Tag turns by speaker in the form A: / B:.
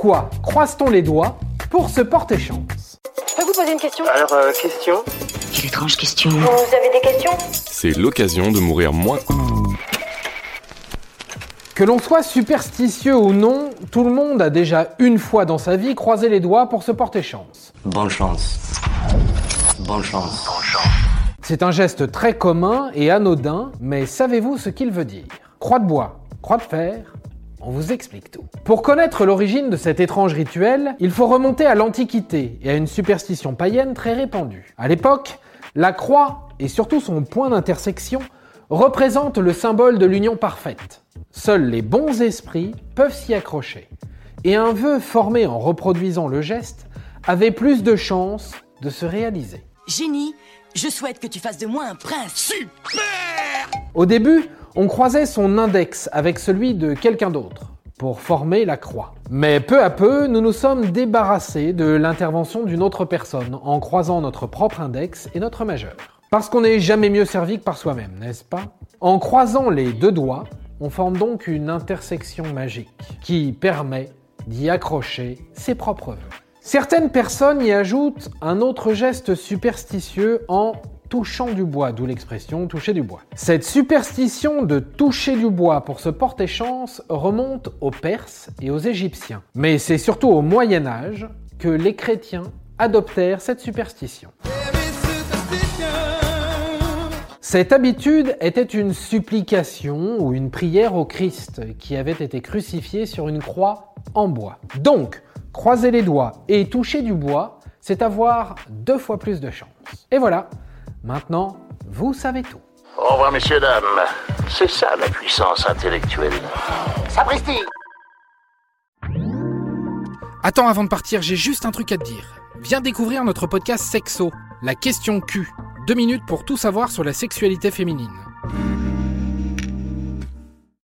A: Pourquoi croise-t-on les doigts pour se porter chance
B: Je peux vous poser une question
C: Alors, euh, question
D: Quelle étrange question.
B: Vous avez des questions
E: C'est l'occasion de mourir moins.
A: Que l'on soit superstitieux ou non, tout le monde a déjà une fois dans sa vie croisé les doigts pour se porter chance.
C: Bonne chance. Bonne chance.
A: C'est un geste très commun et anodin, mais savez-vous ce qu'il veut dire? Croix de bois, croix de fer, on vous explique tout. Pour connaître l'origine de cet étrange rituel, il faut remonter à l'Antiquité et à une superstition païenne très répandue. À l'époque, la croix, et surtout son point d'intersection, représente le symbole de l'union parfaite. Seuls les bons esprits peuvent s'y accrocher. Et un vœu formé en reproduisant le geste avait plus de chances de se réaliser.
D: Génie, je souhaite que tu fasses de moi un prince.
A: Au début, on croisait son index avec celui de quelqu'un d'autre pour former la croix. Mais peu à peu, nous nous sommes débarrassés de l'intervention d'une autre personne en croisant notre propre index et notre majeur. Parce qu'on n'est jamais mieux servi que par soi-même, n'est-ce pas? En croisant les deux doigts, on forme donc une intersection magique qui permet d'y accrocher ses propres vœux. Certaines personnes y ajoutent un autre geste superstitieux en touchant du bois, d'où l'expression toucher du bois. Cette superstition de toucher du bois pour se porter chance remonte aux Perses et aux Égyptiens. Mais c'est surtout au Moyen Âge que les chrétiens adoptèrent cette superstition. Cette habitude était une supplication ou une prière au Christ qui avait été crucifié sur une croix en bois. Donc, croiser les doigts et toucher du bois, c'est avoir deux fois plus de chance. Et voilà, maintenant, vous savez tout.
F: Au revoir, messieurs, dames. C'est ça la puissance intellectuelle.
C: Sapristi
G: Attends, avant de partir, j'ai juste un truc à te dire. Viens découvrir notre podcast Sexo, la question Q. Deux minutes pour tout savoir sur la sexualité féminine.